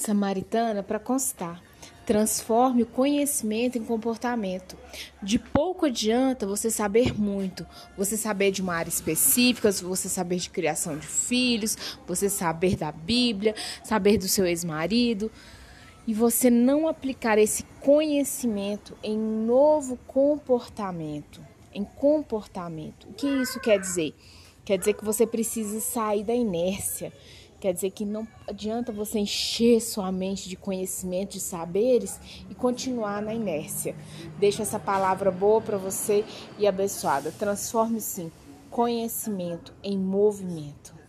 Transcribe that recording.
samaritana para constar. Transforme o conhecimento em comportamento. De pouco adianta você saber muito, você saber de uma área específica, você saber de criação de filhos, você saber da Bíblia, saber do seu ex-marido, e você não aplicar esse conhecimento em novo comportamento, em comportamento. O que isso quer dizer? Quer dizer que você precisa sair da inércia. Quer dizer que não adianta você encher sua mente de conhecimento, de saberes e continuar na inércia. Deixa essa palavra boa para você e abençoada. Transforme sim conhecimento em movimento.